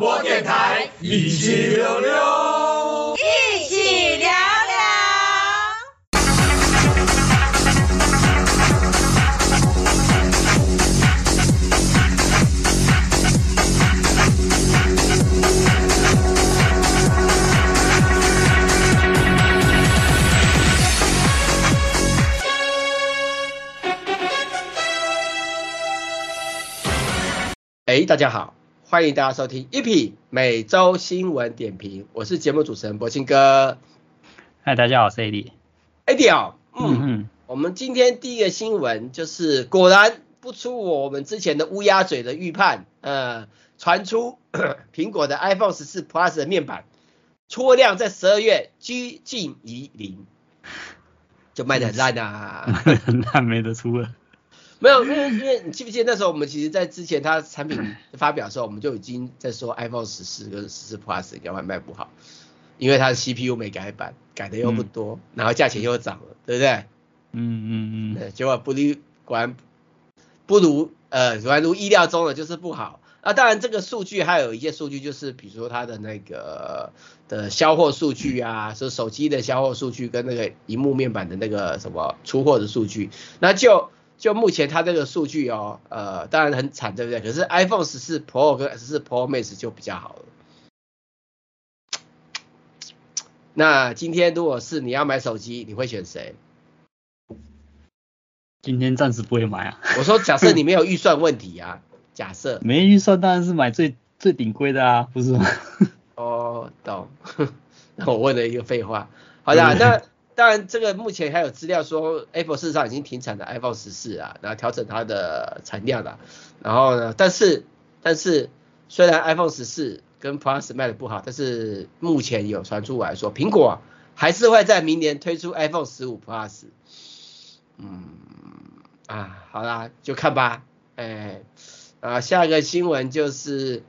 播电台，一起溜溜，一起聊聊。哎，大家好，欢迎大家收听 EP 每周新闻点评，我是节目主持人柏青哥。嗨，大家好，我是 AD。AD 哦，嗯嗯嗯，我们今天第一个新闻就是果然不出我们之前的乌鸦嘴的预判，呃，传出 苹果的 iPhone 十四 Plus 的面板出货量在十二月趋近于零，就卖的很烂啊，很 烂没得出了。没有，因为因为你记不记得那时候我们其实，在之前它产品 发表的时候，我们就已经在说 iPhone 十四跟十四 Plus 应该会卖不好，因为它的 CPU 没改版，改的又不多，嗯、然后价钱又涨了，对不对？嗯嗯嗯。结果不如果然不如呃果然如意料中的就是不好。啊，当然这个数据还有一些数据，就是比如说它的那个的销货数据啊，说手机的销货数据跟那个荧幕面板的那个什么出货的数据，那就。就目前它这个数据哦，呃，当然很惨，对不对？可是 iPhone 十四 Pro 跟十四 Pro Max 就比较好了。那今天如果是你要买手机，你会选谁？今天暂时不会买啊。我说假设你没有预算问题啊，假设。没预算当然是买最最顶贵的啊，不是吗？哦，懂。那我问了一个废话。好的，那。当然，这个目前还有资料说，Apple 事实上已经停产了 iPhone 十四啊，然后调整它的产量了。然后呢，但是但是虽然 iPhone 十四跟 Plus 卖的不好，但是目前有传出来说，苹果还是会在明年推出 iPhone 十五 Plus。嗯啊，好啦，就看吧。哎啊，下一个新闻就是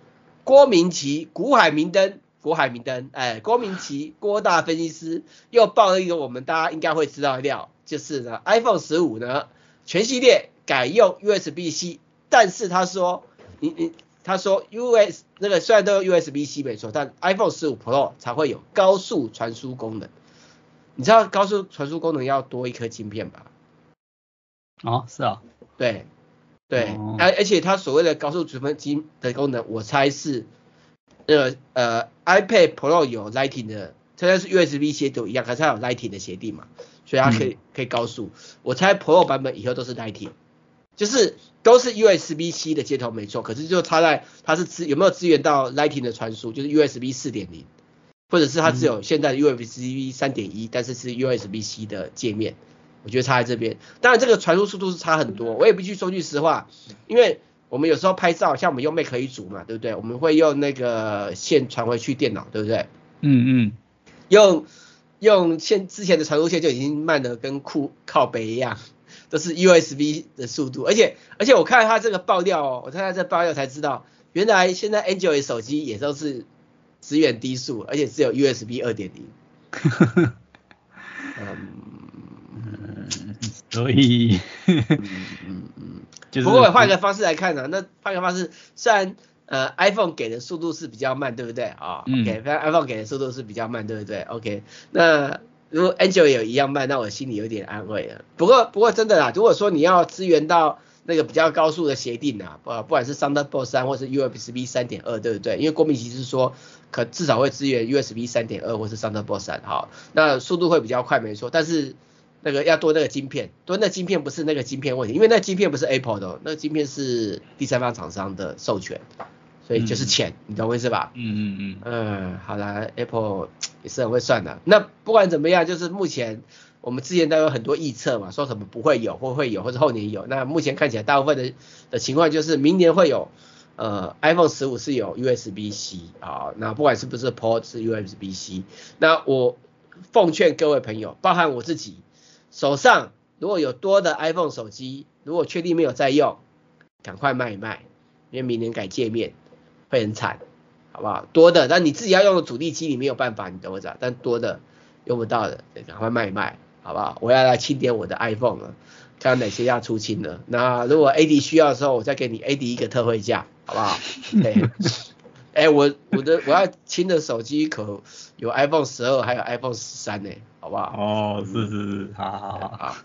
郭明奇《古海明灯。郭海明灯，哎，郭明奇，郭大分析师又爆了一个我们大家应该会知道的料，就是呢，iPhone 十五呢全系列改用 USB-C，但是他说，你你他说 US 那个虽然都有 USB-C 没错，但 iPhone 十五 Pro 才会有高速传输功能。你知道高速传输功能要多一颗晶片吧？哦，是啊，对对，而、哦、而且它所谓的高速传输晶的功能，我猜是。那个呃，iPad Pro 有 Lightning 的，它就是 USB-C 都一样，可是它有 Lightning 的协定嘛，所以它可以、嗯、可以高速。我猜 Pro 版本以后都是 Lightning，就是都是 USB-C 的接头没错，可是就差在它是支有没有支援到 Lightning 的传输，就是 USB 四点零，或者是它只有现在的 USB 三点一，但是是 USB-C 的界面，我觉得差在这边。当然这个传输速度是差很多，我也必须说句实话，因为。我们有时候拍照，像我们用 Mac 可以组嘛，对不对？我们会用那个线传回去电脑，对不对？嗯嗯。用用线之前的传输线就已经慢的跟酷靠北一样，都是 USB 的速度。而且而且我看它这个爆料哦，我看它这爆料才知道，原来现在 Android 手机也都是支援低速，而且只有 USB 二点零。嗯，所以。嗯嗯嗯。不过我换个方式来看呢、啊，那换个方式，虽然呃 iPhone 给的速度是比较慢，对不对啊、哦嗯、？OK，反正 iPhone 给的速度是比较慢，对不对？OK，那如果 Android 有一样慢，那我心里有点安慰了。不过不过真的啦，如果说你要支援到那个比较高速的协定啊，不不管是 Thunderbolt 三或是 USB 三点二，对不对？因为郭明錤是说可至少会支援 USB 三点二或是 Thunderbolt 三，好，那速度会比较快，没错，但是。那个要多那个晶片，多那晶片不是那个晶片问题，因为那晶片不是 Apple 的，那个晶片是第三方厂商的授权，所以就是钱，嗯、你懂我意思吧？嗯嗯嗯。嗯，好啦，Apple 也是很会算的。那不管怎么样，就是目前我们之前都有很多预测嘛，说什么不会有或会有，或者后年有。那目前看起来大部分的的情况就是明年会有，呃，iPhone 十五是有 USB-C 啊，那不管是不是 Port 是 USB-C，那我奉劝各位朋友，包含我自己。手上如果有多的 iPhone 手机，如果确定没有在用，赶快卖一卖，因为明年改界面会很惨，好不好？多的，但你自己要用的主力机你没有办法，你懂我找？但多的用不到的，赶快卖一卖，好不好？我要来清点我的 iPhone 了，看哪些要出清了。那如果 AD 需要的时候，我再给你 AD 一个特惠价，好不好？对，哎、欸，我我的我要清的手机可有 iPhone 十二，还有 iPhone 十三呢，好不好？哦，是是是，好好好好。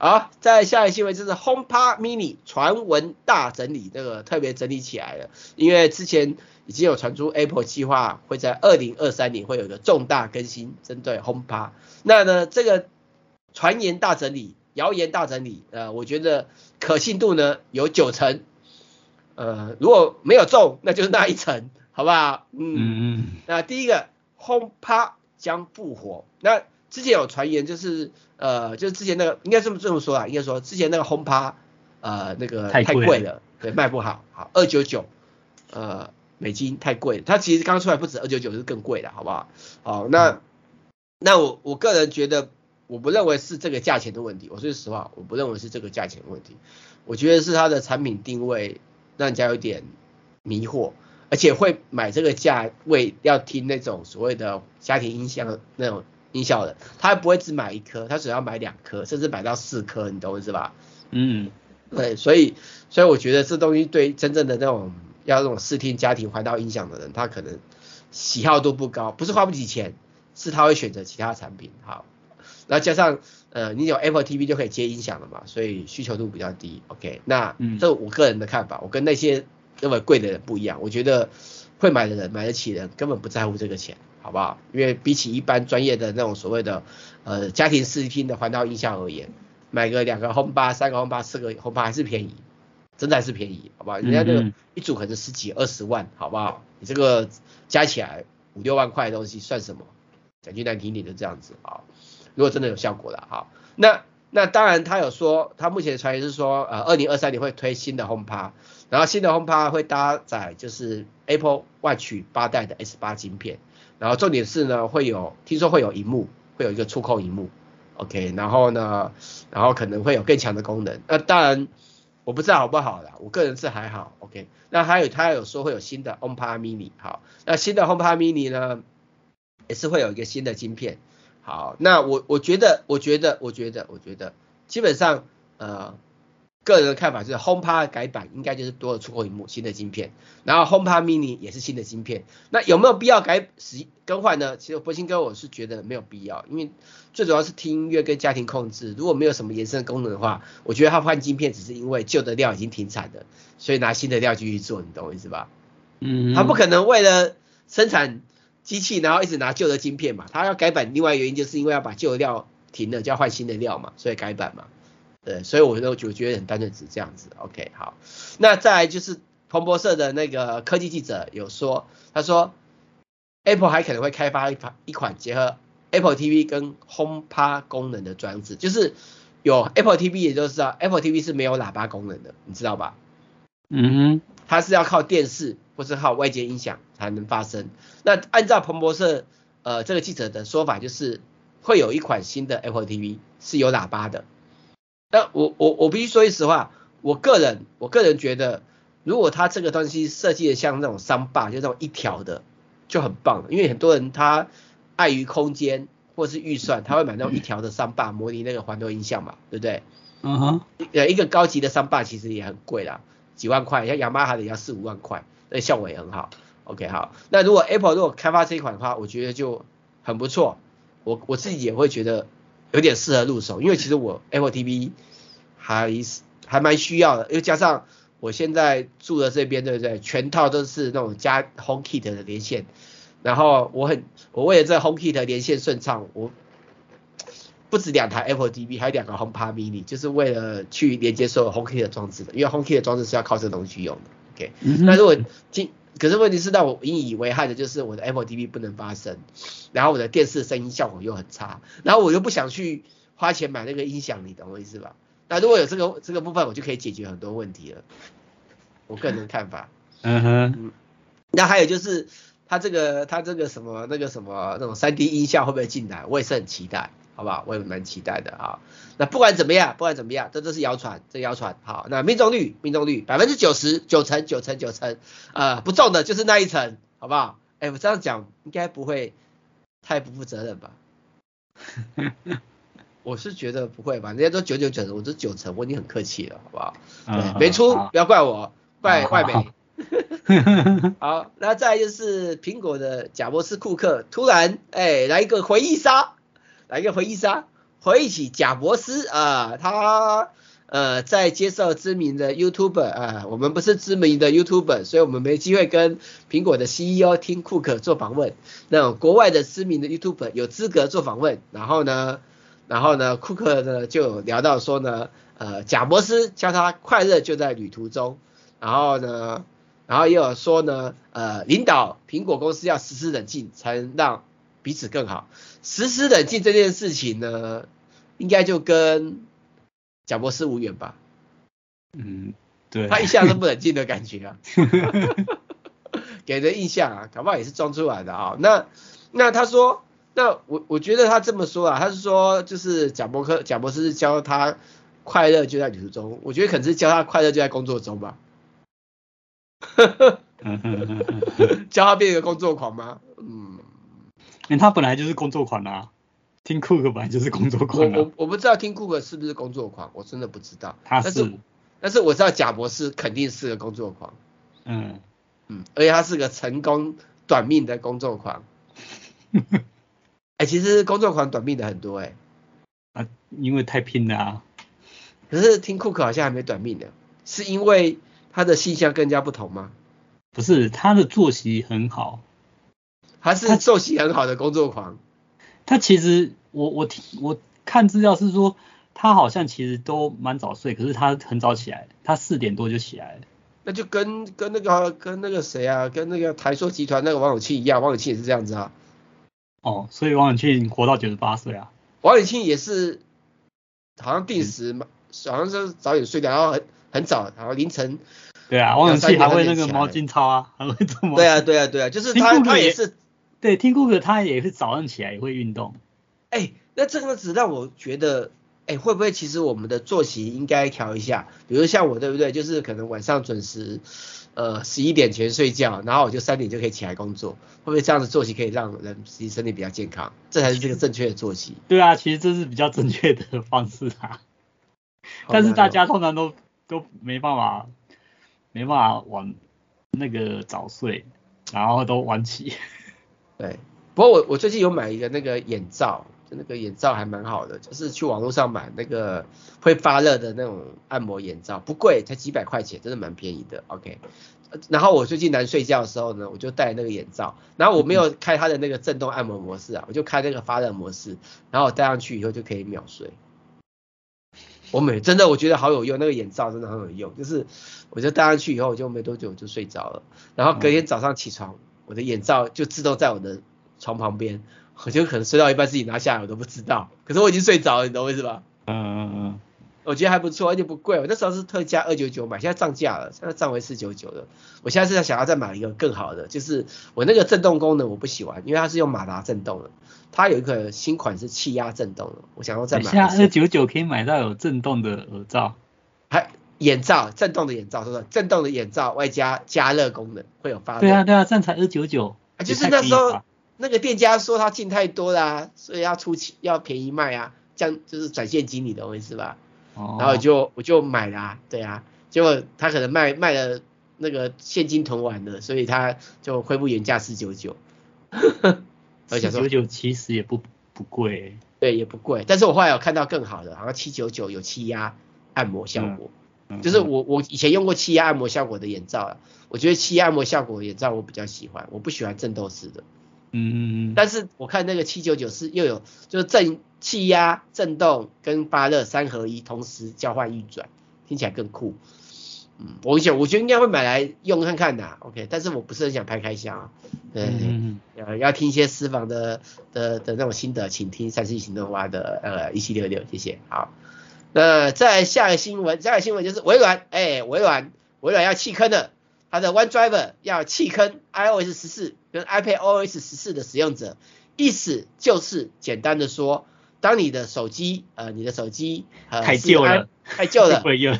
好，再下一个新闻就是 HomePod Mini 传闻大整理，这个特别整理起来了，因为之前已经有传出 Apple 计划会在二零二三年会有一个重大更新，针对 HomePod。那呢，这个传言大整理、谣言大整理，呃，我觉得可信度呢有九成。呃，如果没有中，那就是那一层，好不好？嗯嗯。那第一个，HomePod 将复活。那之前有传言，就是呃，就是之前那个，应该这么这么说啊，应该说之前那个 HomePod，呃，那个太贵了，对，卖不好，好，二九九，呃，美金太贵了。它其实刚出来不止二九九，是更贵的，好不好？好，那、嗯、那我我个人觉得，我不认为是这个价钱的问题。我说实话，我不认为是这个价钱的问题。我觉得是它的产品定位。让人家有点迷惑，而且会买这个价位要听那种所谓的家庭音响那种音效的，他不会只买一颗，他只要买两颗，甚至买到四颗，你懂我意思吧？嗯，对，所以所以我觉得这东西对真正的那种要那种视听家庭环绕音响的人，他可能喜好度不高，不是花不起钱，是他会选择其他产品。好，然后加上。呃，你有 Apple TV 就可以接音响了嘛，所以需求度比较低。OK，那这我个人的看法，我跟那些那么贵的人不一样。我觉得会买的人，买得起的人根本不在乎这个钱，好不好？因为比起一般专业的那种所谓的呃家庭视听的环绕音响而言，买个两个 HomePod、三个 HomePod、四个 HomePod 还是便宜，真的还是便宜，好不好？人家那个一组可能十几二十万，好不好？你这个加起来五六万块的东西算什么？讲句难听点就这样子啊。如果真的有效果了，哈，那那当然他有说，他目前的传言是说，呃，二零二三年会推新的 HomePod，然后新的 HomePod 会搭载就是 Apple Watch 八代的 S 八晶片，然后重点是呢会有，听说会有荧幕，会有一个触控荧幕，OK，然后呢，然后可能会有更强的功能，那当然我不知道好不好啦，我个人是还好，OK，那还有他有说会有新的 HomePod Mini，好，那新的 HomePod Mini 呢也是会有一个新的晶片。好，那我我觉得，我觉得，我觉得，我觉得，基本上，呃，个人的看法就是 HomePod 改版应该就是多了触控萤幕，新的晶片，然后 HomePod Mini 也是新的晶片。那有没有必要改使更换呢？其实博鑫哥我是觉得没有必要，因为最主要是听音乐跟家庭控制，如果没有什么延伸功能的话，我觉得他换晶片只是因为旧的料已经停产了，所以拿新的料继续做，你懂我意思吧？嗯，他不可能为了生产。机器，然后一直拿旧的晶片嘛，他要改版，另外原因就是因为要把旧的料停了，就要换新的料嘛，所以改版嘛。对，所以我就就觉得很单纯，只这样子。OK，好，那再来就是彭博社的那个科技记者有说，他说 Apple 还可能会开发一款一款结合 Apple TV 跟 HomePod 功能的装置，就是有 Apple TV，也就是知道 Apple TV 是没有喇叭功能的，你知道吧？嗯哼，它是要靠电视。或是靠外界音响才能发声。那按照彭博社呃这个记者的说法，就是会有一款新的 Apple TV 是有喇叭的。那我我我必须说句实话，我个人我个人觉得，如果他这个东西设计的像那种三霸，就那种一条的，就很棒了。因为很多人他碍于空间或是预算，他会买那种一条的三霸模拟那个环绕音像嘛，对不对？嗯哼。呃，一个高级的三霸其实也很贵啦，几万块，像雅马哈的也要四五万块。那效果也很好，OK 好。那如果 Apple 如果开发这一款的话，我觉得就很不错。我我自己也会觉得有点适合入手，因为其实我 Apple TV 还还蛮需要的，又加上我现在住的这边，对不对？全套都是那种加 HomeKit 的连线，然后我很我为了这 HomeKit 连线顺畅，我不止两台 Apple TV，还有两个 HomePod Mini，就是为了去连接所有 HomeKit 的装置的，因为 HomeKit 的装置是要靠这个东西去用的。Okay, 那如果今，可是问题是让我引以为憾的就是我的 Apple TV 不能发声，然后我的电视声音效果又很差，然后我又不想去花钱买那个音响，你懂我意思吧？那如果有这个这个部分，我就可以解决很多问题了。我个人的看法。嗯哼。那还有就是，它这个它这个什么那个什么那种 3D 音效会不会进来？我也是很期待。好不好？我也蛮期待的啊。那不管怎么样，不管怎么样，这都是谣传，这谣传。好，那命中率，命中率百分之九十九成九成九成，呃，不中的就是那一层，好不好？哎，我这样讲应该不会太不负责任吧？我是觉得不会吧？人家都九九九，我这九成，我已经很客气了，好不好？对，没出不要怪我，怪外媒。好，那再来就是苹果的贾伯斯库克突然哎来一个回忆杀，来个回忆杀，回忆起贾伯斯啊，他呃在接受知名的 YouTube 啊，我们不是知名的 YouTube，所以我们没机会跟苹果的 CEO 听库克做访问。那种国外的知名的 YouTube 有资格做访问，然后呢，然后呢，库克呢就聊到说呢，呃，贾伯斯教他快乐就在旅途中，然后呢。然后也有说呢，呃，领导苹果公司要时时冷静，才能让彼此更好。时时冷静这件事情呢，应该就跟贾博士无缘吧？嗯，对。他一向都不冷静的感觉啊，给人印象啊，搞不好也是装出来的啊。那那他说，那我我觉得他这么说啊，他是说就是贾伯克贾伯斯教他快乐就在旅途中，我觉得可能是教他快乐就在工作中吧。呵呵，教他变一个工作狂吗？嗯，因为他本来就是工作狂啊。听 Cook 本来就是工作狂，啊。我我我不知道听 Cook 是不是工作狂，我真的不知道。他是，但是，但是我知道贾博士肯定是个工作狂。嗯嗯，而且他是个成功短命的工作狂。哎、欸，其实工作狂短命的很多哎、欸。啊，因为太拼了啊。可是听 Cook 好像还没短命的，是因为。他的性向更加不同吗？不是，他的作息很好，他是作息很好的工作狂。他，他其实我我我看资料是说，他好像其实都蛮早睡，可是他很早起来，他四点多就起来了。那就跟跟那个跟那个谁啊，跟那个台塑集团那个王永庆一样，王永庆也是这样子啊。哦，所以王永庆活到九十八岁啊。王永庆也是好像定时好像是早点睡掉，然后很很早，然后凌晨。对啊，王永庆还会那个毛巾操啊，还会做毛巾。对啊，对啊，对啊，就是他他也是，对，听库克他也是早上起来也会运动。哎、欸，那这个只让我觉得，哎、欸，会不会其实我们的作息应该调一下？比如像我，对不对？就是可能晚上准时，呃，十一点前睡觉，然后我就三点就可以起来工作。会不会这样的作息可以让人实际身体比较健康？这才是这个正确的作息。对啊，其实这是比较正确的方式啊。但是大家通常都都没办法。没办法晚那个早睡，然后都晚起。对，不过我我最近有买一个那个眼罩，就那个眼罩还蛮好的，就是去网络上买那个会发热的那种按摩眼罩，不贵，才几百块钱，真的蛮便宜的。OK，然后我最近难睡觉的时候呢，我就戴那个眼罩，然后我没有开它的那个震动按摩模式啊，我就开那个发热模式，然后我戴上去以后就可以秒睡。我每真的我觉得好有用，那个眼罩真的很有用，就是我就戴上去以后，我就没多久就睡着了，然后隔天早上起床，我的眼罩就自动在我的床旁边，我就可能睡到一半自己拿下来我都不知道，可是我已经睡着了，你懂我意思吧？嗯嗯嗯，我觉得还不错，而且不贵，我那时候是特价二九九买，现在涨价了，现在涨为四九九了。我现在是想要再买一个更好的，就是我那个震动功能我不喜欢，因为它是用马达震动的。它有一个新款是气压震动的，我想要再买。现在二九九可以买到有震动的耳罩，还眼罩，震动的眼罩，是不是？震动的眼罩外加加热功能，会有发热。对啊对啊，这样才二九九。啊，就是那时候那个店家说他进太多啦，啊，所以要出气要便宜卖啊，这样就是转现金，你懂我意思吧？哦。然后我就我就买啦，啊，对啊，结果他可能卖卖了那个现金囤完了，所以他就恢复原价四九九。四九九其实也不不贵，欸，对，也不贵。但是我后来有看到更好的，好像七九九有气压按摩效果。就是我我以前用过气压按摩效果的眼罩，我觉得气压按摩效果的眼罩我比较喜欢，我不喜欢震动式的。嗯嗯嗯。但是我看那个七九九是又有就是震气压、震动跟发热三合一，同时交换运转，听起来更酷。嗯，我想我觉得应该会买来用看看的，OK，但是我不是很想拍开箱啊，对，嗯、要要听一些私房的的的那种心得，请听三十一行动蛙的呃一七六六，谢谢，好，那再下个新闻，下个新闻就是微软，哎、欸，微软微软要弃坑了，它的 OneDrive 要弃坑 iOS 十四跟 iPadOS 十四的使用者，意思就是简单的说，当你的手机呃你的手机、呃、太旧了，太旧了，会用。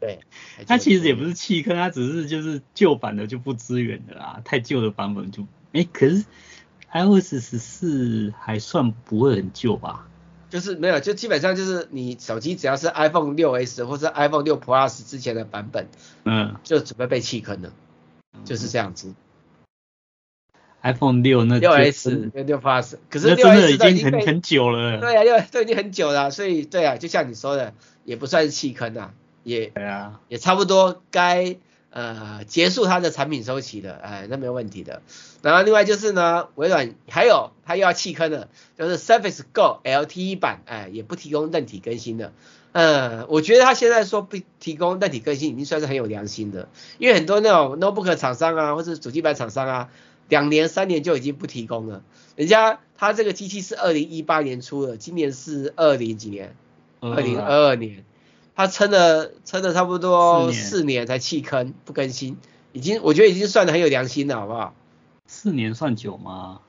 对，它其实也不是弃坑，它只是就是旧版的就不支援的啦，太旧的版本就，哎，可是 iOS 十四还算不会很旧吧？就是没有，就基本上就是你手机只要是 iPhone 六 S 或者 iPhone 六 Plus 之前的版本，嗯，就准备被弃坑了。就是这样子。iPhone 六那六 S 跟六 Plus，可是六 S 已经很很久了。对啊，六都已经很久了，所以对啊，就像你说的，也不算是弃坑啊，也对啊，也差不多该呃结束它的产品周期的，哎，那没有问题的。然后另外就是呢，微软还有它又要弃坑了，就是 Surface Go LTE 版，哎，也不提供韧体更新了。嗯，我觉得他现在说不提供韧体更新，已经算是很有良心的，因为很多那种 notebook 厂商啊，或者主机板厂商啊。两年三年就已经不提供了，人家他这个机器是二零一八年出的，今年是二零几年，二零二二年，他撑了撑了差不多四年才弃坑不更新，已经我觉得已经算得很有良心了，好不好？四年算久吗？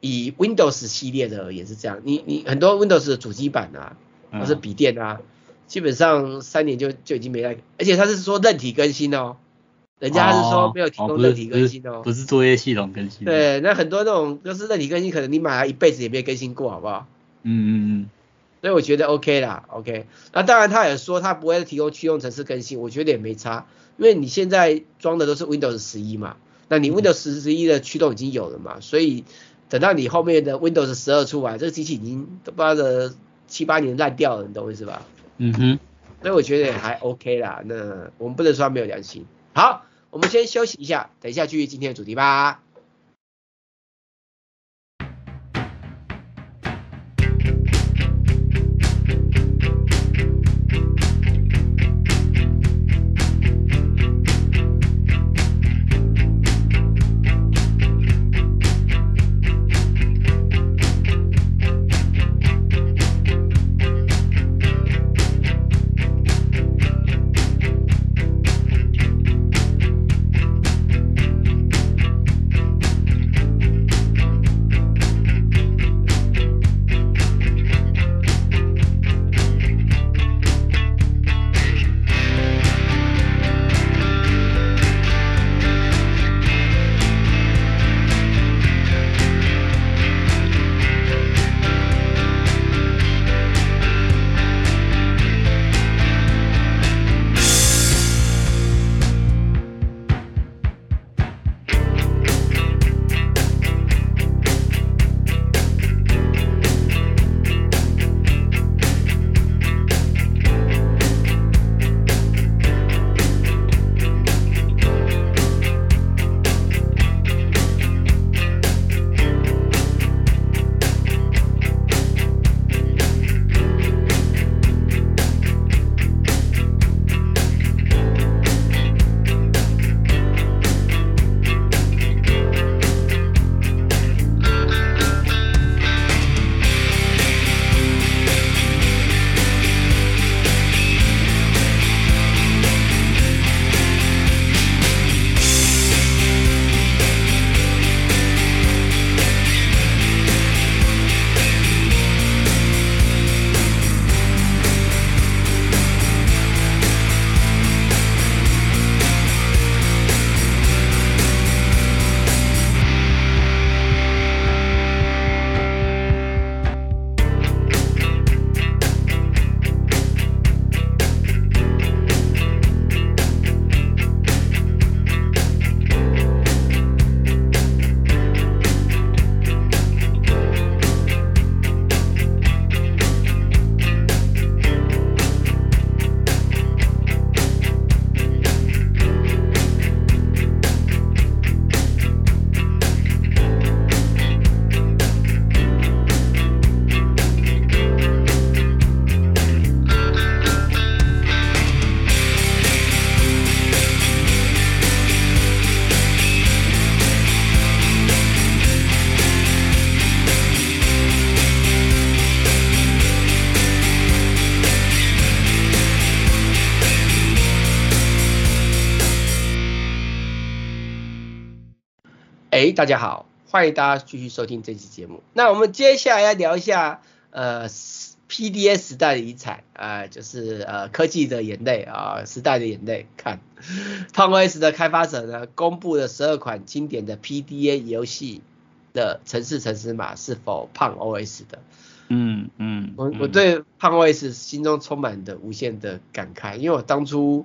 以 Windows 系列的也是这样，你你很多 Windows 的主机版啊，或是笔电啊，基本上三年就就已经没了，而且他是说韧体更新哦。人家是说没有提供韧体更新哦，哦不，不是作业系统更新。对，那很多那种就是韧体更新，可能你买了一辈子也没更新过，好不好？嗯嗯嗯。所以我觉得 OK 啦，OK。那当然他也说他不会提供驱动程式更新，我觉得也没差，因为你现在装的都是 Windows 十一嘛，那你 Windows 十一的驱动已经有了嘛，所以等到你后面的 Windows 十二出来，这个机器已经都不知道的七八年烂掉了，你懂我意思吧？嗯哼。所以我觉得也还 OK 啦，那我们不能说他没有良心。好。我们先休息一下，等一下继续今天的主题吧。大家好，欢迎大家继续收听这期节目。那我们接下来要聊一下，呃，PDA 时代的遗产啊、呃，就是呃科技的眼泪啊、呃，时代的眼泪。看胖 OS 的开发者呢，公布了十二款经典的 PDA 游戏的城市城市码是否胖 OS 的。嗯嗯，我我对胖 OS 心中充满的无限的感慨，因为我当初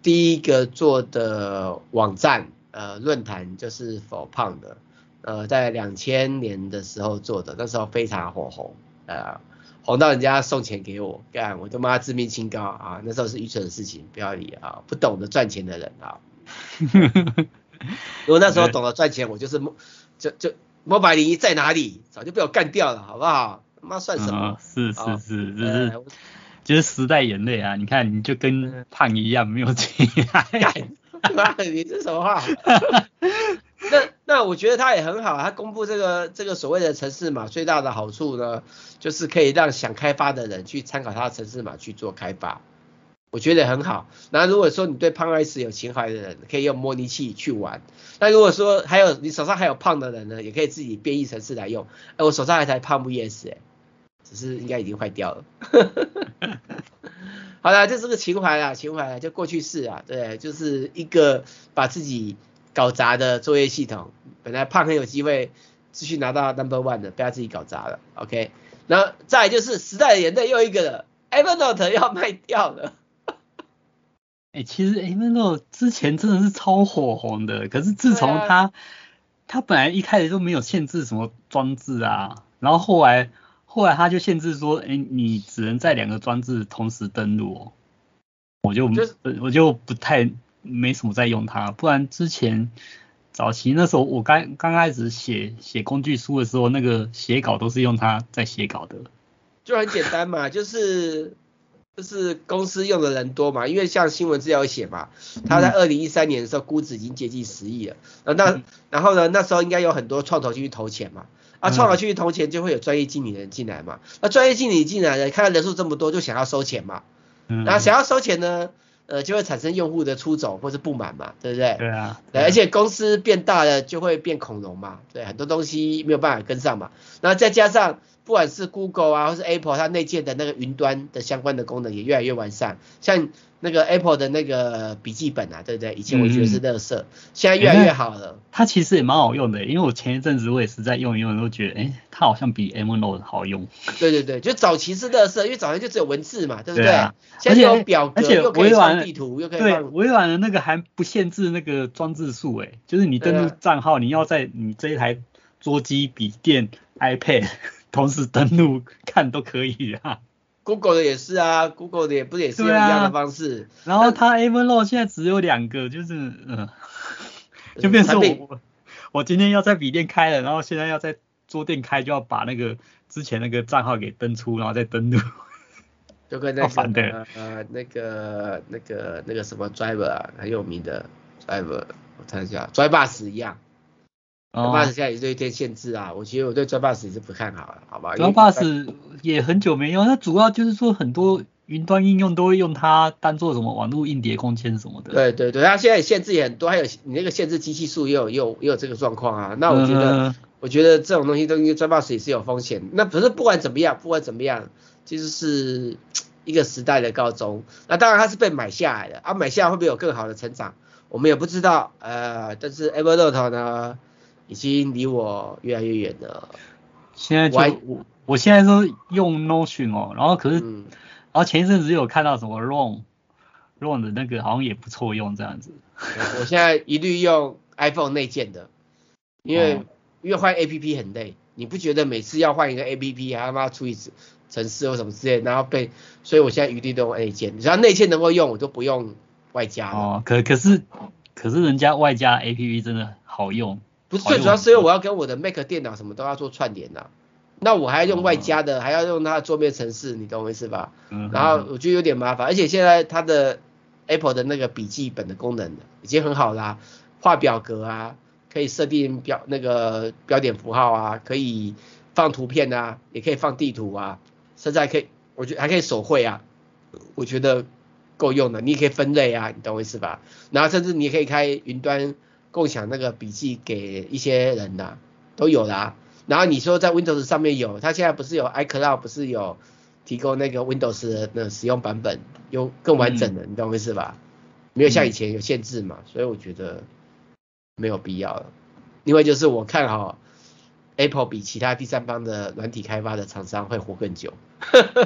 第一个做的网站。呃论坛，就是否胖的，呃，在两千年的时候做的，那时候非常火红，呃，红到人家送钱给我，干，我他妈自命清高啊，那时候是愚蠢的事情，不要理啊，不懂得赚钱的人啊。如果那时候懂得赚钱，我就是就就摩拜零一在哪里，早就被我干掉了，好不好？他妈算什么？哦、是是是，就、哦、是就是时代眼泪啊！你看，你就跟胖一样，没有起来。妈，你这什么话？那那我觉得他也很好，他公布这个这个所谓的城市码最大的好处呢，就是可以让想开发的人去参考他的城市码去做开发。我觉得很好。那如果说你对胖 OS 有情怀的人，可以用模拟器去玩。那如果说还有你手上还有胖的人呢，也可以自己编译城市来用。哎，我手上还有台胖 VS，哎，只是应该已经坏掉了。好了，这是个情怀啦，情怀啦，就过去式啊，对，就是一个把自己搞砸的作业系统。本来胖很有机会继续拿到 number one 的，被他自己搞砸了。OK，那再来就是时代的眼泪又一个了，Evernote 要卖掉了。哎、欸，其实 Evernote 之前真的是超火红的，可是自从它，它、啊、本来一开始就没有限制什么装置啊，然后后来后来他就限制说，哎、欸，你只能在两个装置同时登录哦，我就、就是、我就不太没什么在用它，不然之前早期那时候我刚刚开始写写工具书的时候，那个写稿都是用它在写稿的，就很简单嘛，就是。就是公司用的人多嘛，因为像新闻资料写嘛，他在二零一三年的时候估值已经接近十亿了，那然后呢，那时候应该有很多创投进去投钱嘛，啊，创投进去投钱就会有专业经理人进来嘛，那专业经理进来了，看到人数这么多就想要收钱嘛，然后想要收钱呢，呃，就会产生用户的出走或是不满嘛，对不对？对啊，对，而且公司变大了就会变恐龙嘛，对，很多东西没有办法跟上嘛，然后再加上。不管是 Google 啊，或是 Apple，它内建的那个云端的相关的功能也越来越完善。像那个 Apple 的那个笔记本啊，对不对？以前我觉得是垃圾，嗯、现在越来越好了。它其实也蛮好用的，因为我前一阵子我也是在用一用，都觉得，哎，它好像比 Evernote 好用。对对对，就早期是垃圾，因为早期就只有文字嘛，对不对？对啊、现在有表格，而且又可以放地图，又可以放。对，微软的那个还不限制那个装置数，哎，就是你登录账号，你要在你这一台桌机、笔电、iPad。同时登录看都可以啊，Google 的也是啊，Google 的也不也是用一样的方式。啊、然后它 Evernote 现在只有两个，就是嗯，就变成我我今天要在笔电开了，然后现在要在桌电开，就要把那个之前那个账号给登出，然后再登录。就跟那个呃那个那个那个什么 Driver 啊，很有名的 Driver，我看一下 Drive Bus 一样。Drybus 现在也是一些限制啊，我其实我对 Drybus 也是不看好的，好吧？Drybus 也很久没用，它主要就是说很多云端应用都会用它当做什么网络硬碟空间什么的。对对对，它现在限制也很多，还有你那个限制机器数也有也有也有这个状况啊。那我觉得、嗯、我觉得这种东西都因为 Drybus 也是有风险。那不是不管怎么样，不管怎么样，其实是一个时代的告终。那当然它是被买下来的，啊买下来会不会有更好的成长，我们也不知道。呃，但是 Evernote 呢？已经离我越来越远了。现在就我还我，现在都用 Notion 哦，然后可是，嗯、然后前一阵子有看到什么 Roam Roam 的那个好像也不错用这样子。我现在一律用 iPhone 内建的，因为、哦、因为换 APP 很累，你不觉得每次要换一个 APP 还要他妈出一次程式或什么之类，然后被，所以我现在一律都用内建，只要内建能够用，我就不用外加哦，可可是可是人家外加 APP 真的好用。不是最主要是因为我要跟我的 Mac 电脑什么都要做串联呐、啊，那我还要用外加的，还要用它的桌面程式，你懂我意思吧？嗯。然后我觉得有点麻烦，而且现在它的 Apple 的那个笔记本的功能已经很好啦，画表格啊，可以设定标那个标点符号啊，可以放图片啊，也可以放地图啊，甚至还可以，我觉得还可以手绘啊，我觉得够用的。你也可以分类啊，你懂我意思吧？然后甚至你也可以开云端。共享那个笔记给一些人的都有啦，然后你说在 Windows 上面有，它现在不是有 iCloud 不是有提供那个 Windows 的那使用版本，有更完整的，嗯、你懂我意思吧？没有像以前有限制嘛，所以我觉得没有必要了。另外就是我看好 Apple 比其他第三方的软体开发的厂商会活更久，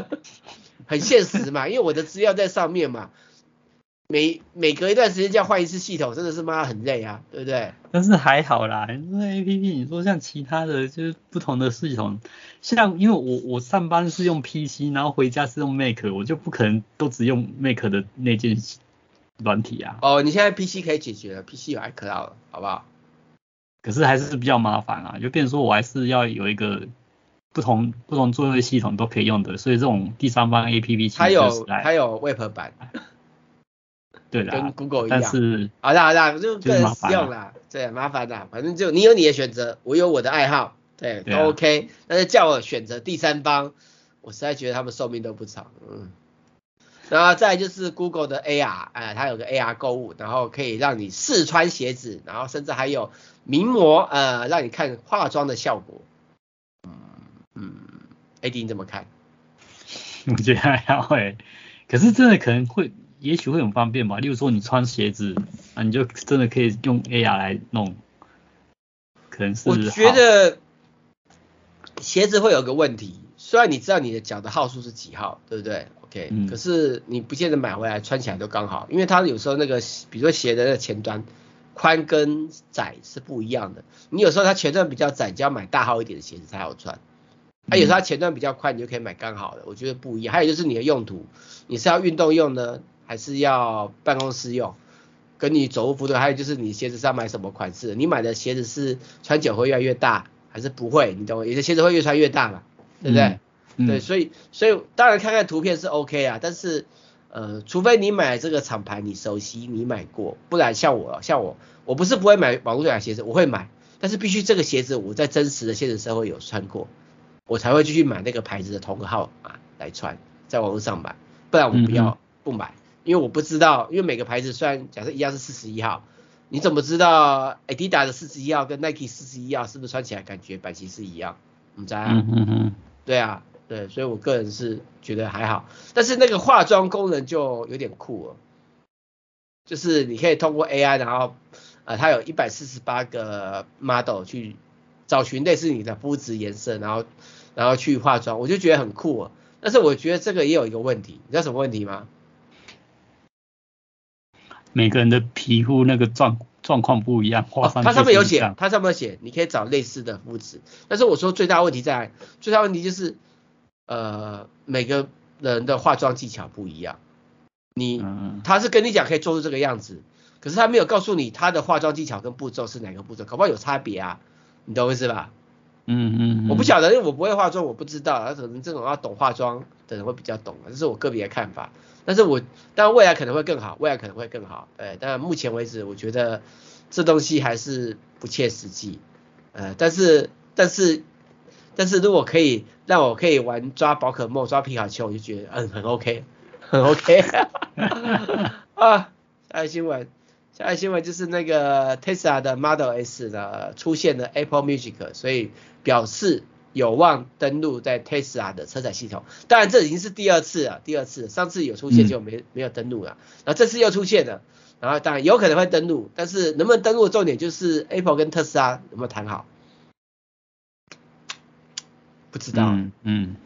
很现实嘛，因为我的资料在上面嘛。每每隔一段时间就要换一次系统，真的是妈很累啊，对不对？但是还好啦，因为 A P P 你说像其他的就是不同的系统，像因为我我上班是用 P C，然后回家是用 Mac，我就不可能都只用 Mac 的那件软体啊。哦，你现在 P C 可以解决了，P C 有 iCloud 了，好不好？可是还是比较麻烦啊，就变成说我还是要有一个不同不同作业系统都可以用的，所以这种第三方 A P P 它有它有 Web 版，对的，跟 Google 一样。但是好啦好啦，就个人使用啦，对，麻烦啦，反正就你有你的选择，我有我的爱好，对，都 OK。但是叫我选择第三方，我实在觉得他们寿命都不长，嗯。然后再就是 Google 的 AR，哎，它有个 AR 购物，然后可以让你试穿鞋子，然后甚至还有名模，呃，让你看化妆的效果。嗯嗯，AD 你怎么看？我觉得还好诶，可是真的可能会，也许会很方便吧。例如说你穿鞋子，啊，你就真的可以用 AR 来弄，可能是。我觉得鞋子会有个问题，虽然你知道你的脚的号数是几号，对不对？OK，、嗯、可是你不见得买回来穿起来都刚好，因为它有时候那个，比如说鞋的那个前端宽跟窄是不一样的。你有时候它前端比较窄，就要买大号一点的鞋子才好穿。它、啊、有时候它前端比较宽，你就可以买刚好的。我觉得不一样。还有就是你的用途，你是要运动用呢，还是要办公室用？跟你走路幅度，还有就是你鞋子上买什么款式？你买的鞋子是穿久会越来越大，还是不会？你懂我？有些鞋子会越穿越大嘛，对不对？嗯对，所以所以当然看看图片是 OK 啊，但是呃，除非你买这个厂牌你熟悉，你买过，不然像我像我，我不是不会买网络上的鞋子，我会买，但是必须这个鞋子我在真实的现实社会有穿过，我才会继续买那个牌子的同个号码来穿，在网络上买，不然我不要不买，因为我不知道，因为每个牌子虽然假设一样是四十一号，你怎么知道 Adidas 的四十一号跟 Nike 四十一号是不是穿起来感觉版型是一样？你知道啊？嗯嗯对啊。对，所以我个人是觉得还好，但是那个化妆功能就有点酷了，就是你可以通过 AI，然后呃，它有一百四十八个 model 去找寻类似你的肤质颜色，然后然后去化妆，我就觉得很酷啊。但是我觉得这个也有一个问题，你知道什么问题吗？每个人的皮肤那个状状况不一样，化妆、哦、它上面有写，它上面有写，你可以找类似的肤质，但是我说最大问题在，最大问题就是。呃，每个人的化妆技巧不一样，你他是跟你讲可以做出这个样子，可是他没有告诉你他的化妆技巧跟步骤是哪个步骤，搞不好有差别啊，你懂我意思吧？嗯嗯，我不晓得，因为我不会化妆，我不知道，他可能这种要懂化妆的人会比较懂，这是我个别的看法。但是我当然未来可能会更好，未来可能会更好，呃，但目前为止我觉得这东西还是不切实际，呃，但是但是。但是如果可以让我可以玩抓宝可梦、抓皮卡丘，我就觉得嗯很 OK，很 OK。啊，下一新闻，下一新闻就是那个 Tesla 的 Model S 的出现了 Apple Music，所以表示有望登录在 Tesla 的车载系统。当然这已经是第二次了，第二次，上次有出现就没没有登录了，然后这次又出现了，然后当然有可能会登录，但是能不能登录的重点就是 Apple 跟特斯拉有没有谈好。不知道，嗯，嗯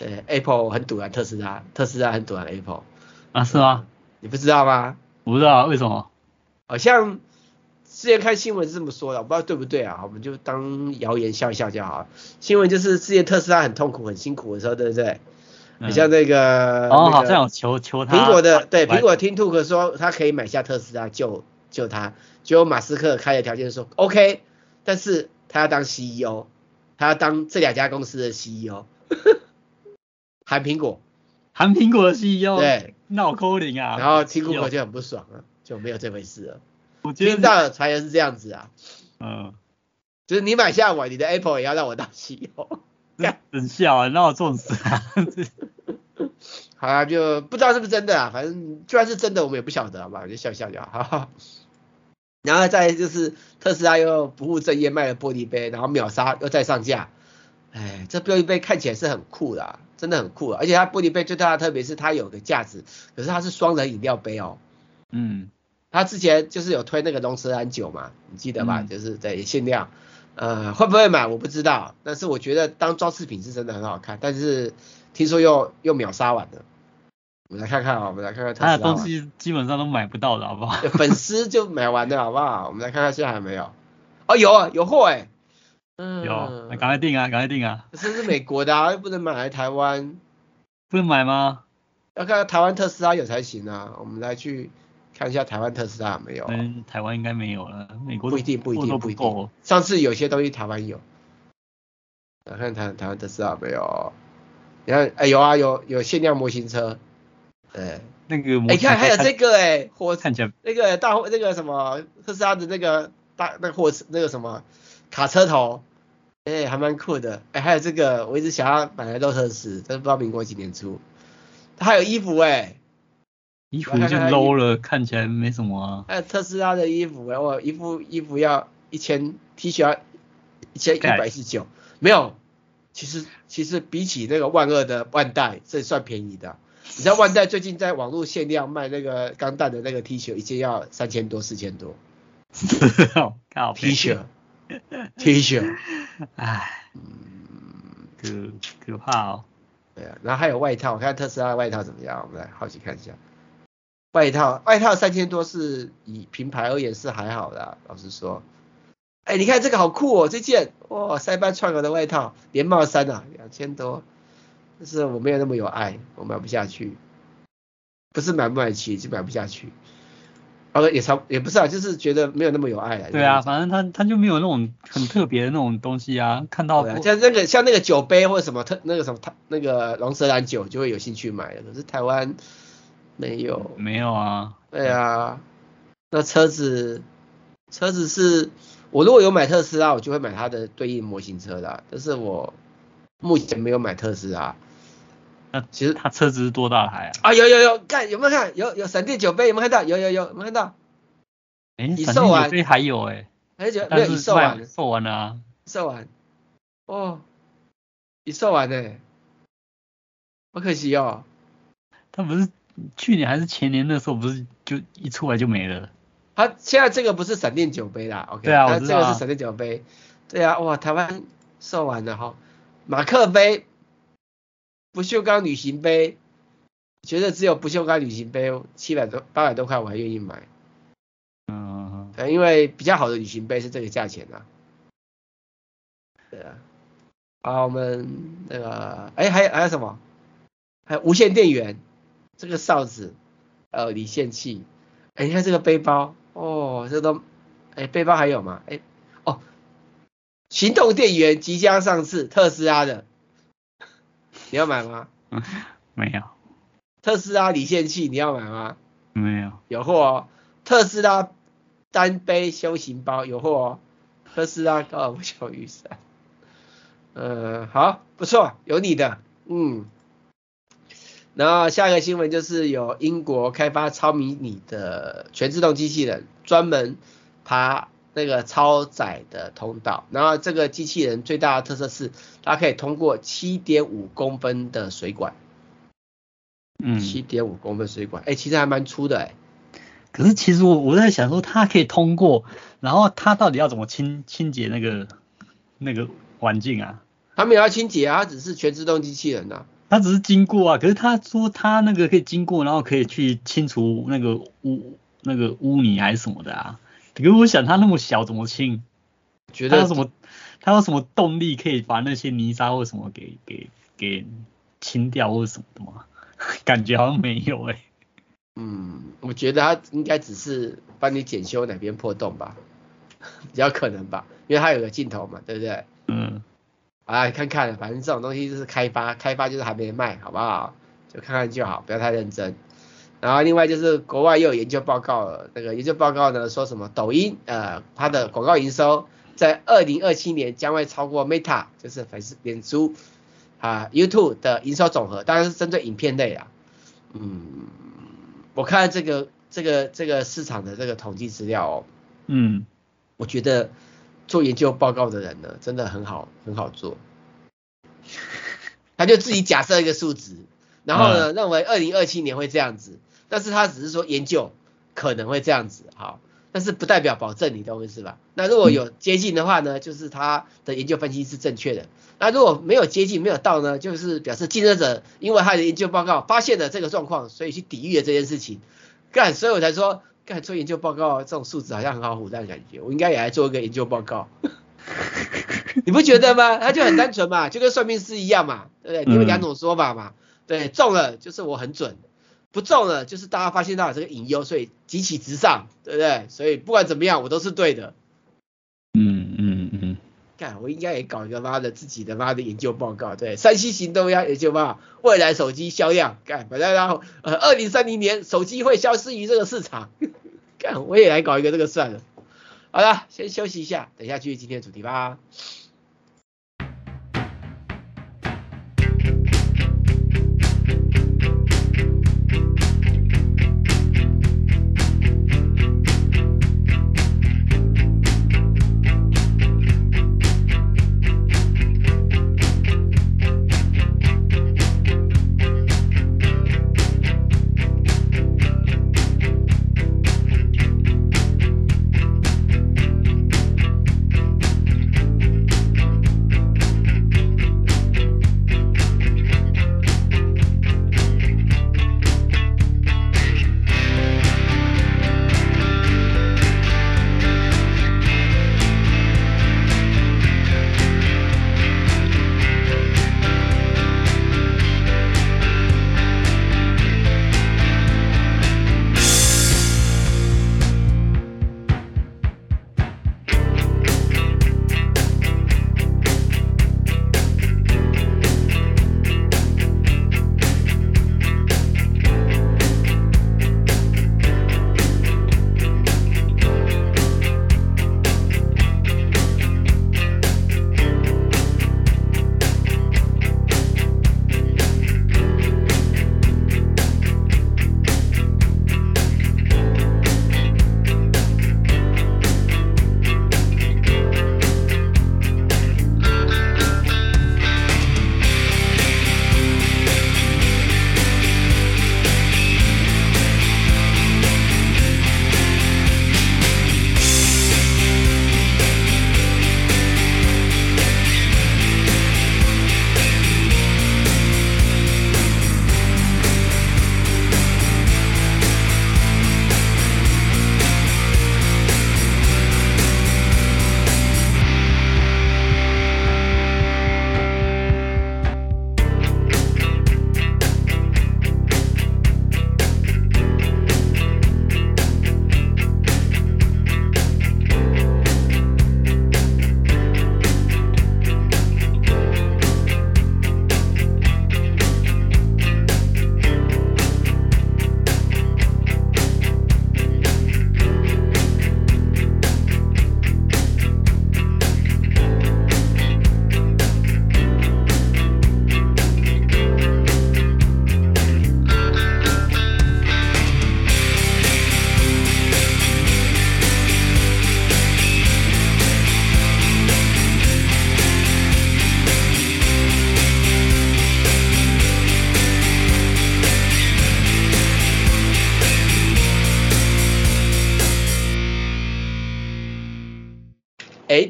对，Apple 很堵啊特斯拉，特斯拉很堵啊 Apple，啊，是吗？你不知道吗？我不知道，为什么？好像之前看新闻是这么说的，我不知道对不对啊，我们就当谣言笑一笑就好。新闻就是之前特斯拉很痛苦、很辛苦的时候，对不对？嗯、很像那个，哦，好像有求求他，苹果的对，苹果听 Cook 说他可以买下特斯拉救救他，结果马斯克开的条件说 OK，但是他要当 CEO。他要当这两家公司的 CEO，韩苹果，韩苹果的 CEO，对，闹扣零啊，然后听 Cook 就很不爽了，就没有这回事了。我听到的传言是这样子啊，嗯，就是你买下我，你的 Apple 也要让我当 CEO，很 笑啊，那我做死啊，好啊，就不知道是不是真的啊，反正就算是真的，我们也不晓得，好吧，就笑笑就好。然后再就是特斯拉又不务正业卖了玻璃杯，然后秒杀又再上架，哎，这玻璃杯看起来是很酷的，真的很酷，而且它玻璃杯最大的特别是它有个架子，可是它是双人饮料杯哦，嗯，它之前就是有推那个龙舌兰酒嘛，你记得吧？嗯、就是对限量，呃，会不会买我不知道，但是我觉得当装饰品是真的很好看，但是听说又又秒杀完了，我们来看看啊，我们来看看特斯拉。他的东西基本上都买不到的，好不好？粉丝就买完的，好不好？我们来看看现在还没有。哦，有啊，有货哎。嗯。有，赶快订啊，赶快订啊。这是美国的啊，又不能买来台湾。不能买吗？要看看台湾特斯拉有才行啊。我们来去看一下台湾特斯拉有没有。嗯，台湾应该没有了，美国不一定，不一定，不一定。上次有些东西台湾有。来看台台湾特斯拉有没有？你看，哎，有啊，有有限量模型车。对，那个模型。哎，看还有这个哎，货看起来那个大货那个什么特斯拉的那个大那个货车那个什么卡车头，哎，还蛮酷的。哎，还有这个，我一直想要买来都特斯，但是不知道民国几年出。它还有衣服哎，衣服就 low 了，看起来没什么啊。还有特斯拉的衣服哎，我衣服衣服要一千，T 恤要一千一百一十九，没有。其实其实比起那个万恶的万代，这算便宜的。你知道万代最近在网络限量卖那个钢弹的那个 T 恤，一件要三千多四千多。靠！T 恤，T 恤，唉，嗯，可可怕哦。对啊，然后还有外套，我看特斯拉的外套怎么样？我们来好奇看一下。外套，外套三千多是以品牌而言是还好的，老实说。哎，你看这个好酷哦，这件哇，塞班创尔的外套，连帽衫啊，两千多。但是我没有那么有爱，我买不下去。不是买不买得起，就买不下去。哦，也差也不是啊，就是觉得没有那么有爱了。对啊，反正他他就没有那种很特别的那种东西啊，看到像那个像那个酒杯或者什么特那个什么他那个龙舌兰酒就会有兴趣买了，可是台湾没有。没有啊。对啊，那车子车子是。我如果有买特斯拉，我就会买它的对应模型车的，但是我目前没有买特斯拉。那其实它车子是多大台啊？啊有有有，看有没有看？有有闪电九杯有没有看到？有有有，有没有看到？哎，闪电酒杯还有哎、欸，还有没有已售完？售完了啊？售完。哦，已售完呢，好可惜哦。它不是去年还是前年那时候不是就一出来就没了？它现在这个不是闪电酒杯啦，OK？对啊，我知道。这个是闪电酒杯。对啊，哇，台湾售完了哈。马克杯，不锈钢旅行杯，觉得只有不锈钢旅行杯七百多八百多块我还愿意买。嗯。对，因为比较好的旅行杯是这个价钱啊。对啊。啊，我们那个，哎，还有还有什么？还有无线电源，这个哨子，呃，离线器。哎，你看这个背包。哦，这都，哎，背包还有吗？哎，哦，行动电源即将上市，特斯拉的，你要买吗？没有。特斯拉离线器你要买吗？没有。有货哦，特斯拉单杯修行包有货哦，特斯拉高尔夫球雨伞，呃，好，不错，有你的，嗯。然后下一个新闻就是有英国开发超迷你的全自动机器人，专门爬那个超窄的通道。然后这个机器人最大的特色是，它可以通过七点五公分的水管。嗯，七点五公分水管，哎，其实还蛮粗的哎。可是其实我我在想说，它可以通过，然后它到底要怎么清清洁那个那个环境啊？它没有要清洁啊，它只是全自动机器人呐、啊。他只是经过啊，可是他说他那个可以经过，然后可以去清除那个污那个污泥还是什么的啊？可是我想他那么小怎么清？觉得他有什么他有什么动力可以把那些泥沙或什么给给给清掉或者什么的吗？感觉好像没有哎、欸。嗯，我觉得他应该只是帮你检修哪边破洞吧，比较可能吧，因为他有个镜头嘛，对不对？嗯。啊，看看，反正这种东西就是开发，开发就是还没卖，好不好？就看看就好，不要太认真。然后另外就是国外又有研究报告了，那个研究报告呢说什么？抖音呃，它的广告营收在二零二七年将会超过 Meta，就是粉丝脸书啊 YouTube 的营收总和，当然是针对影片类啊。嗯，我看这个这个这个市场的这个统计资料哦，嗯，我觉得。做研究报告的人呢，真的很好，很好做。他就自己假设一个数值，然后呢，认为二零二七年会这样子，但是他只是说研究可能会这样子，好，但是不代表保证，你懂我意思吧？那如果有接近的话呢，就是他的研究分析是正确的。那如果没有接近，没有到呢，就是表示竞争者因为他的研究报告发现了这个状况，所以去抵御了这件事情。干，所以我才说，干做研究报告这种数字好像很好唬烂感觉，我应该也来做一个研究报告。你不觉得吗？他就很单纯嘛，就跟算命师一样嘛，对不对？你有两种说法嘛，对，中了就是我很准，不中了就是大家发现到了这个隐忧，所以急起直上，对不对？所以不管怎么样，我都是对的。嗯嗯嗯。干，我应该也搞一个妈的自己的妈的研究报告，对，三西行动要研究报告，未来手机销量，干，反正然后呃，二零三零年手机会消失于这个市场，干，我也来搞一个这个算了。好了，先休息一下，等一下继续今天的主题吧。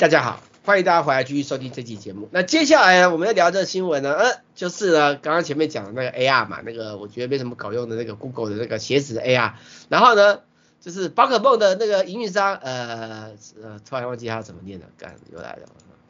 大家好，欢迎大家回来继续收听这期节目。那接下来呢，我们要聊这个新闻呢，呃，就是呢，刚刚前面讲的那个 AR 嘛，那个我觉得没什么搞用的那个 Google 的那个鞋子的 AR。然后呢，就是宝可梦的那个营运商，呃呃，突然忘记他怎么念了，干又来了。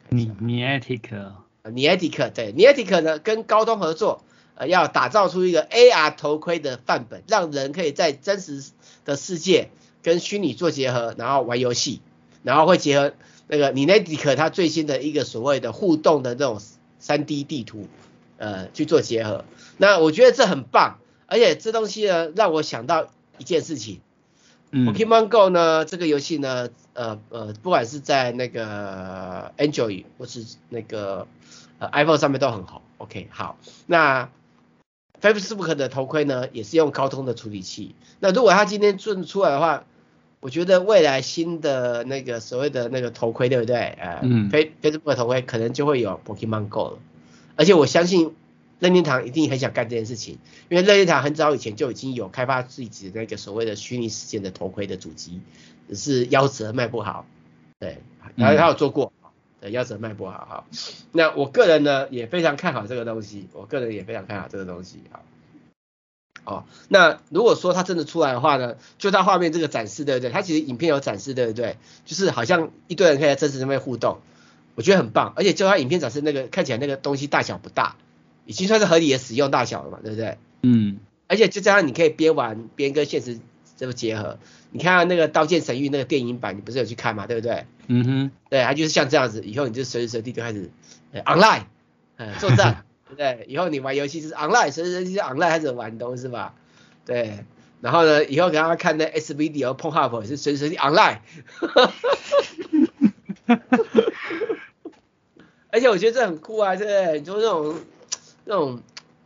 你 Niantic，Niantic 对 Niantic 呢跟高通合作，呃，要打造出一个 AR 头盔的范本，让人可以在真实的世界跟虚拟做结合，然后玩游戏，然后会结合。那个 Niantic 它最新的一个所谓的互动的这种三 D 地图，呃，去做结合，那我觉得这很棒，而且这东西呢让我想到一件事情，嗯，Pokemon Go 呢这个游戏呢，呃呃，不管是在那个 Android 或是那个呃 iPhone 上面都很好，OK，好，那 Facebook 的头盔呢也是用高通的处理器，那如果它今天做出来的话。我觉得未来新的那个所谓的那个头盔，对不对？呃，嗯，Facebook 的头盔可能就会有 Pokemon Go 了，而且我相信任天堂一定很想干这件事情，因为任天堂很早以前就已经有开发自己的那个所谓的虚拟世界的头盔的主机，只是夭折卖不好，对，然后他有做过，对，夭折卖不好哈。那我个人呢也非常看好这个东西，我个人也非常看好这个东西哈。哦，那如果说它真的出来的话呢，就它画面这个展示对不对？它其实影片有展示对不对？就是好像一堆人可以在真实上面互动，我觉得很棒，而且就它影片展示那个看起来那个东西大小不大，已经算是合理的使用大小了嘛，对不对？嗯。而且就这样，你可以边玩边跟现实这个结合。你看那个《刀剑神域》那个电影版，你不是有去看嘛？对不对？嗯哼。对，它就是像这样子，以后你就随时随地就开始呃 online，呃作战，对 不对？以后你玩游戏就是 online，随时随地就 online 开始玩东是吧？对。然后呢，以后给大家看那 S video Pornhub 也是随时随地 online。而且我觉得这很酷啊，对不对？就那种那种。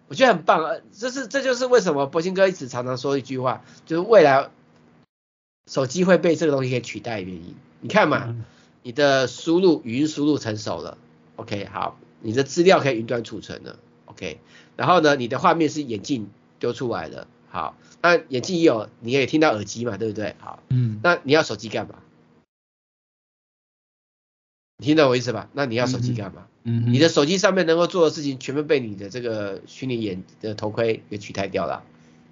我觉得很棒啊，这是这就是为什么博兴哥一直常常说一句话，就是未来手机会被这个东西给取代的原因。你看嘛，你的输入语音输入成熟了，OK，好，你的资料可以云端储存了，OK，然后呢，你的画面是眼镜丢出来的，好，那眼镜也有，你也听到耳机嘛，对不对？好，嗯，那你要手机干嘛？你听懂我意思吧？那你要手机干嘛？嗯嗯，你的手机上面能够做的事情，全部被你的这个虚拟眼的头盔给取代掉了。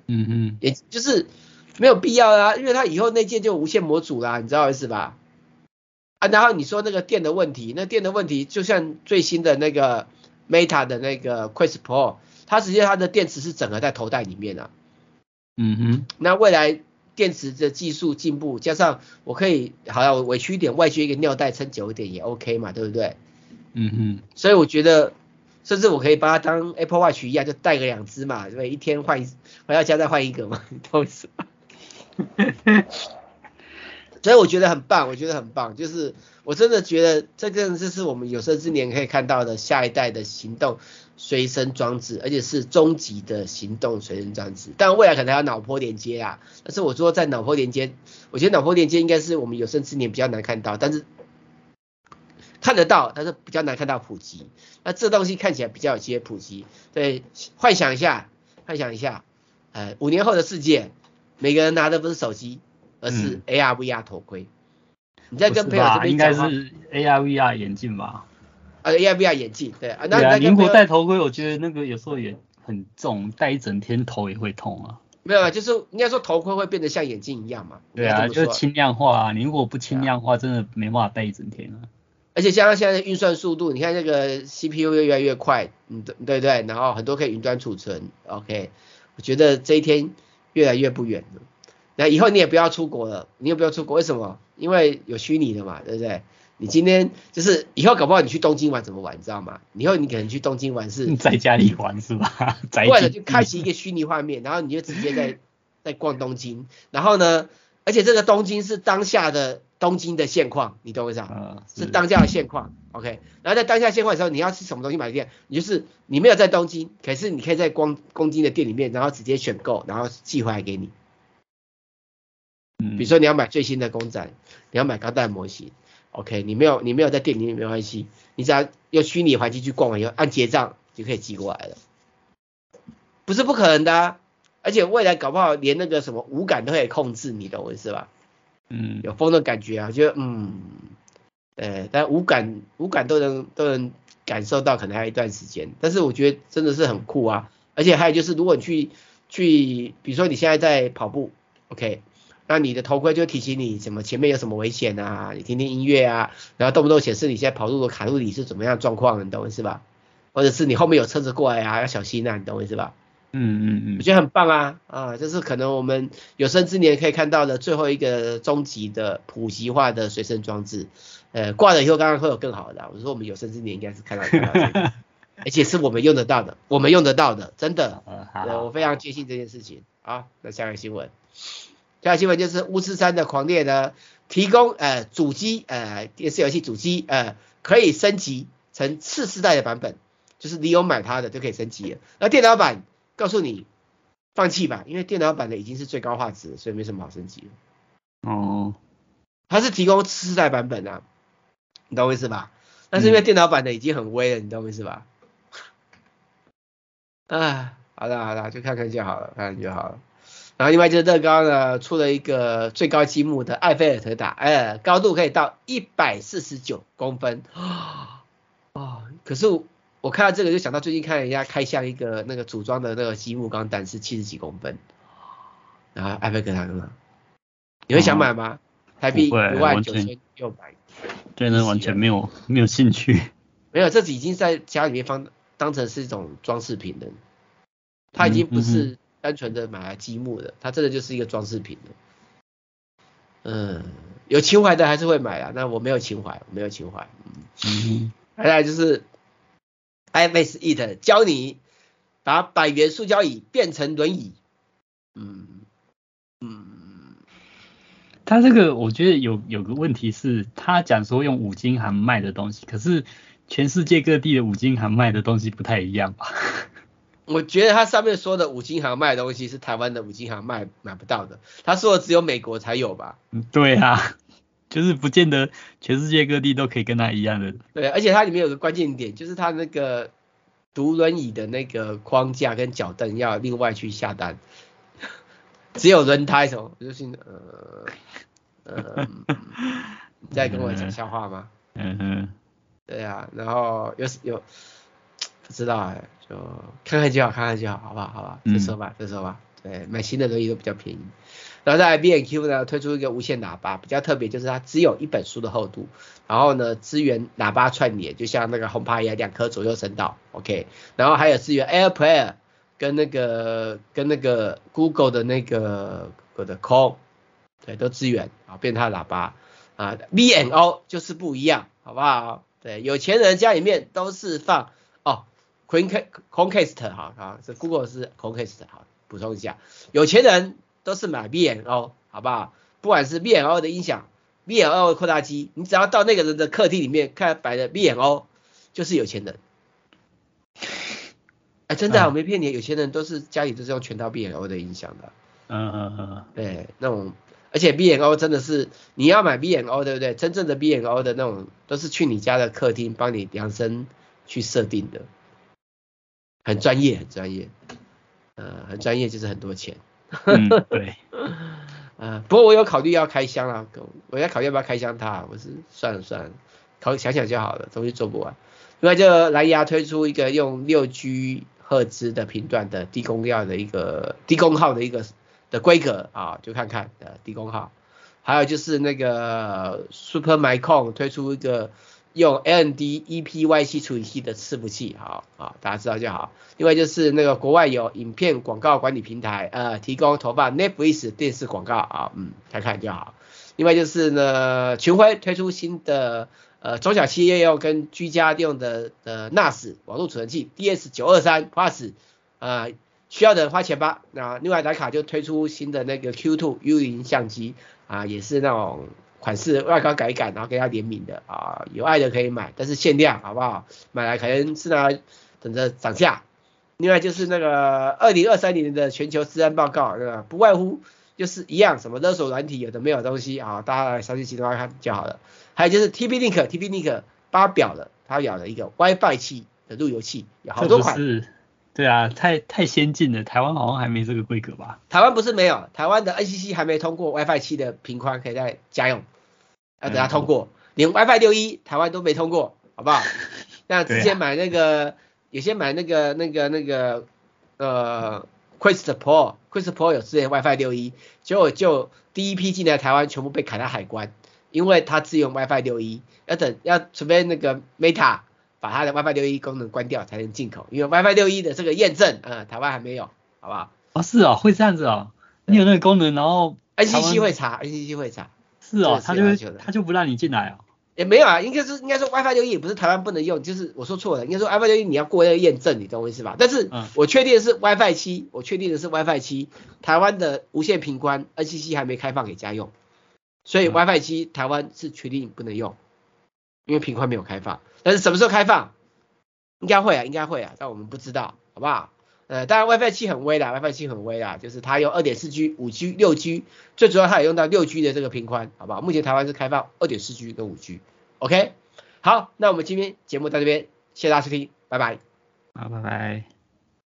嗯嗯，也就是没有必要啦，因为它以后内建就无线模组啦，你知道意思吧？啊，然后你说那个电的问题，那电的问题就像最新的那个 Meta 的那个 Quest Pro，它直接它的电池是整合在头戴里面的。嗯哼，那未来电池的技术进步，加上我可以好像我委屈一点，外接一个尿袋撑久一点也 OK 嘛，对不对？嗯哼，所以我觉得，甚至我可以把它当 Apple Watch 一样，就带个两只嘛，对不对？一天换一，回到家再换一个嘛，你懂我意思吗？所以我觉得很棒，我觉得很棒，就是我真的觉得这个就是我们有生之年可以看到的下一代的行动随身装置，而且是终极的行动随身装置。但未来可能还有脑波连接啊，但是我说在脑波连接，我觉得脑波连接应该是我们有生之年比较难看到，但是。看得到，但是比较难看到普及。那这东西看起来比较有些普及。对，幻想一下，幻想一下，呃，五年后的世界，每个人拿的不是手机，而是 AR VR 头盔。嗯、你在跟朋友这边讲，应该是 AR VR 眼镜吧？呃，AR VR 眼镜，对。啊，那如果戴头盔，我觉得那个有时候也很重，戴一整天头也会痛啊。没有啊，就是应该说头盔会变得像眼镜一样嘛。对啊，就是轻量化啊。你如果不轻量化，真的没办法戴一整天啊。而且加上现在的运算速度，你看那个 CPU 越来越快，嗯，对对对，然后很多可以云端储存，OK，我觉得这一天越来越不远了。那以后你也不要出国了，你也不要出国，为什么？因为有虚拟的嘛，对不对？你今天就是以后搞不好你去东京玩怎么玩，你知道吗？以后你可能去东京玩是 在家里玩是吧？或者就开启一个虚拟画面，然后你就直接在 在逛东京，然后呢，而且这个东京是当下的。东京的现况，你懂我意思啊？是当下的现况，OK。然后在当下现况的时候，你要吃什么东西买店，你就是你没有在东京，可是你可以在光东京的店里面，然后直接选购，然后寄回来给你。嗯。比如说你要买最新的公仔，你要买钢弹模型，OK。你没有你没有在店里面没关系，你只要用虚拟环境去逛完以后，按结账就可以寄过来了。不是不可能的啊，而且未来搞不好连那个什么五感都可以控制，你懂我意思吧？嗯，有风的感觉啊，就嗯，呃，但五感五感都能都能感受到，可能还有一段时间。但是我觉得真的是很酷啊，而且还有就是，如果你去去，比如说你现在在跑步，OK，那你的头盔就提醒你什么前面有什么危险啊，你听听音乐啊，然后动不动显示你现在跑路的卡路里是怎么样状况，你懂我意思吧？或者是你后面有车子过来啊，要小心啊，你懂我意思吧？嗯嗯嗯，我觉得很棒啊啊，这是可能我们有生之年可以看到的最后一个终极的普及化的随身装置。呃，挂了以后，刚刚会有更好的。我说我们有生之年应该是看到这个，而且是我们用得到的，我们用得到的，真的。对，我非常坚信这件事情。好，那下个新闻，下个新闻就是巫师三的狂猎呢，提供呃主机呃电视游戏主机呃可以升级成次世代的版本，就是你有买它的就可以升级了。那电脑版。告诉你，放弃吧，因为电脑版的已经是最高画质，所以没什么好升级的。哦，它是提供次世代版本啊，你懂我意思吧？但是因为电脑版的已经很威了，你懂我意思吧？啊，好的好的，就看看就好了，看看就好了。然后另外就是乐高呢出了一个最高积木的埃菲尔铁塔，哎，高度可以到一百四十九公分，哦，可是我看到这个就想到最近看人家开箱一个那个组装的那个积木钢弹是七十几公分，然后艾菲尔铁塔呢，你会想买吗？台币一万九千六百，对，那完全没有没有兴趣，没有，这已经在家里面放当成是一种装饰品了，它已经不是、嗯。单纯的买来积木的，它真的就是一个装饰品的。嗯，有情怀的还是会买啊。那我没有情怀，我没有情怀。嗯，再来就是 iFace It 教你把百元塑胶椅变成轮椅。嗯嗯，他这个我觉得有有个问题是，他讲说用五金行卖的东西，可是全世界各地的五金行卖的东西不太一样吧？我觉得他上面说的五金行卖的东西是台湾的五金行卖买不到的，他说的只有美国才有吧？嗯，对啊，就是不见得全世界各地都可以跟他一样的。对，而且它里面有个关键点，就是它那个独轮椅的那个框架跟脚凳要另外去下单，只有轮胎什么，就是呃呃，你在跟我讲笑话吗？嗯哼，对啊，然后有有。不知道哎，就看看就好，看看就好，好不好？好吧，再说吧，再说吧。对，买新的东西都比较便宜。然后在 B N Q 呢推出一个无线喇叭，比较特别，就是它只有一本书的厚度，然后呢支援喇叭串联，就像那个 HomePod 一样，两颗左右声道，OK。然后还有支援 AirPlay 跟那个跟那个 Google 的那个我的 Call，对，都支援啊，变它的喇叭啊。B&O 就是不一样，好不好？对，有钱人家里面都是放。Chromecast 好啊，这 Google 是 Chromecast 好，补充一下，有钱人都是买 B&O 好不好？不管是 B&O 的音响，B&O 的扩大机，你只要到那个人的客厅里面看摆的 B&O，就是有钱人。哎、欸，真的、啊，我没骗你，有钱人都是家里都是用全套 B&O 的音响的。嗯嗯嗯。对，那种，而且 B&O 真的是你要买 B&O 对不对？真正的 B&O 的那种都是去你家的客厅帮你量身去设定的。很专业，很专业，呃，很专业就是很多钱。嗯，对。呃，不过我有考虑要开箱啦，我要考虑要不要开箱它，我是算了算了，考想想就好了，东西做不完。另外就蓝牙推出一个用六 G 赫兹的频段的低功耗的一个低功耗的一个的规格啊，就看看呃低功耗。还有就是那个 Supermicro 推出一个。用 AMD ePYC 处理器的伺服器，好啊，大家知道就好。另外就是那个国外有影片广告管理平台，呃，提供投放 Netflix 电视广告啊，嗯，看看就好。另外就是呢，群晖推出新的呃中小企业用跟居家用的的 NAS 网络储存器 DS 九二三 Plus，啊，需要的花钱吧。那另外徠卡就推出新的那个 Q2 U 零相机啊，也是那种。款式外观改一改，然后给它联名的啊，有爱的可以买，但是限量，好不好？买来可能是拿等着涨价。另外就是那个二零二三年的全球治安报告，对吧？不外乎就是一样，什么勒索软体有的没有东西啊，大家来详细去的话看就好了。还有就是 TP-Link，TP-Link Link 发表了，它有了一个 WiFi 七的路由器，有好多款。是，对啊，太太先进了，台湾好像还没这个规格吧？台湾不是没有，台湾的 NCC 还没通过 WiFi 七的频宽可以在家用。要等它通过，连 WiFi 六一台湾都没通过，好不好？那之前买那个，啊、有些买那个那个那个呃 Quest Pro，Quest Pro 有支援 WiFi 六一，结果就第一批进来台湾全部被砍到海关，因为它支援 WiFi 六一，要等要除非那个 Meta 把它的 WiFi 六一功能关掉才能进口，因为 WiFi 六一的这个验证，呃，台湾还没有，好不好？哦，是哦，会这样子哦，你有那个功能，然后 NCC 会查，NCC 会查。是哦，他就他就不让你进来哦。也没有啊，应该是应该说 WiFi 六一也不是台湾不能用，就是我说错了，应该说 WiFi 六一你要过那个验证，你懂我意思吧？但是我确定的是 WiFi 七，我确定的是 WiFi 七，台湾的无线频宽 NCC 还没开放给家用，所以 WiFi 七台湾是确定不能用，因为频宽没有开放。但是什么时候开放？应该会啊，应该会啊，但我们不知道，好不好？呃，当然 WiFi 七很微啦，WiFi 七很微啦，就是它用二点四 G、五 G、六 G，最主要它也用到六 G 的这个频宽，好不好？目前台湾是开放二点四 G 跟五 G，OK？好，那我们今天节目到这边，谢谢大家收听，拜拜。好，拜拜。